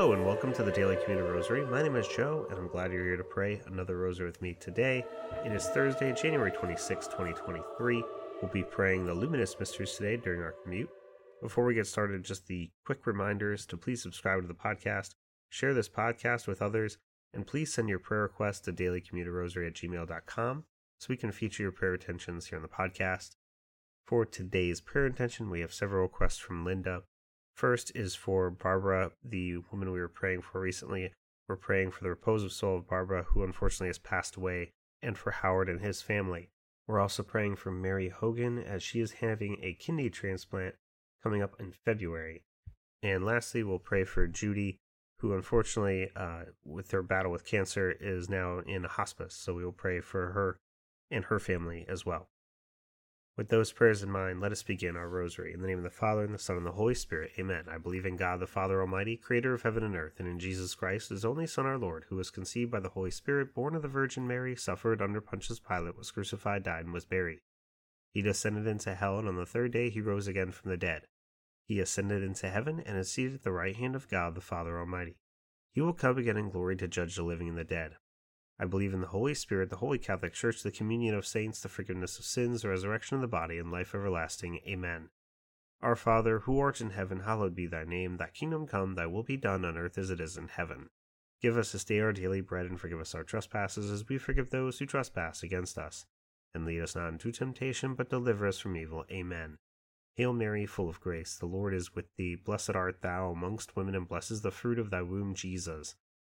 Hello and welcome to the Daily Commuter Rosary. My name is Joe, and I'm glad you're here to pray another rosary with me today. It is Thursday, January 26, 2023. We'll be praying the Luminous Mysteries today during our commute. Before we get started, just the quick reminders to please subscribe to the podcast, share this podcast with others, and please send your prayer requests to dailycommuterrosary at gmail.com so we can feature your prayer intentions here on the podcast. For today's prayer intention, we have several requests from Linda. First is for Barbara, the woman we were praying for recently. We're praying for the repose of soul of Barbara, who unfortunately has passed away, and for Howard and his family. We're also praying for Mary Hogan, as she is having a kidney transplant coming up in February. And lastly, we'll pray for Judy, who unfortunately, uh, with her battle with cancer, is now in hospice. So we will pray for her and her family as well. With those prayers in mind, let us begin our rosary. In the name of the Father, and the Son, and the Holy Spirit. Amen. I believe in God, the Father Almighty, creator of heaven and earth, and in Jesus Christ, his only Son, our Lord, who was conceived by the Holy Spirit, born of the Virgin Mary, suffered under Pontius Pilate, was crucified, died, and was buried. He descended into hell, and on the third day he rose again from the dead. He ascended into heaven, and is seated at the right hand of God, the Father Almighty. He will come again in glory to judge the living and the dead. I believe in the Holy Spirit, the Holy Catholic Church, the communion of saints, the forgiveness of sins, the resurrection of the body, and life everlasting. Amen. Our Father, who art in heaven, hallowed be thy name. Thy kingdom come, thy will be done on earth as it is in heaven. Give us this day our daily bread, and forgive us our trespasses, as we forgive those who trespass against us. And lead us not into temptation, but deliver us from evil. Amen. Hail Mary, full of grace, the Lord is with thee. Blessed art thou amongst women, and blessed is the fruit of thy womb, Jesus.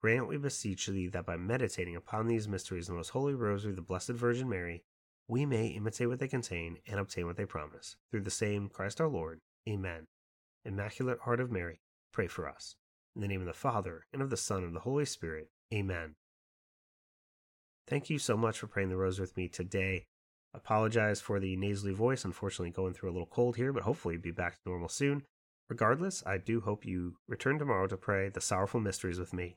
Grant, we beseech thee, that by meditating upon these mysteries of the most holy rosary of the Blessed Virgin Mary, we may imitate what they contain and obtain what they promise. Through the same Christ our Lord. Amen. Immaculate Heart of Mary, pray for us. In the name of the Father, and of the Son, and of the Holy Spirit. Amen. Thank you so much for praying the rosary with me today. Apologize for the nasally voice, unfortunately going through a little cold here, but hopefully be back to normal soon. Regardless, I do hope you return tomorrow to pray the sorrowful mysteries with me.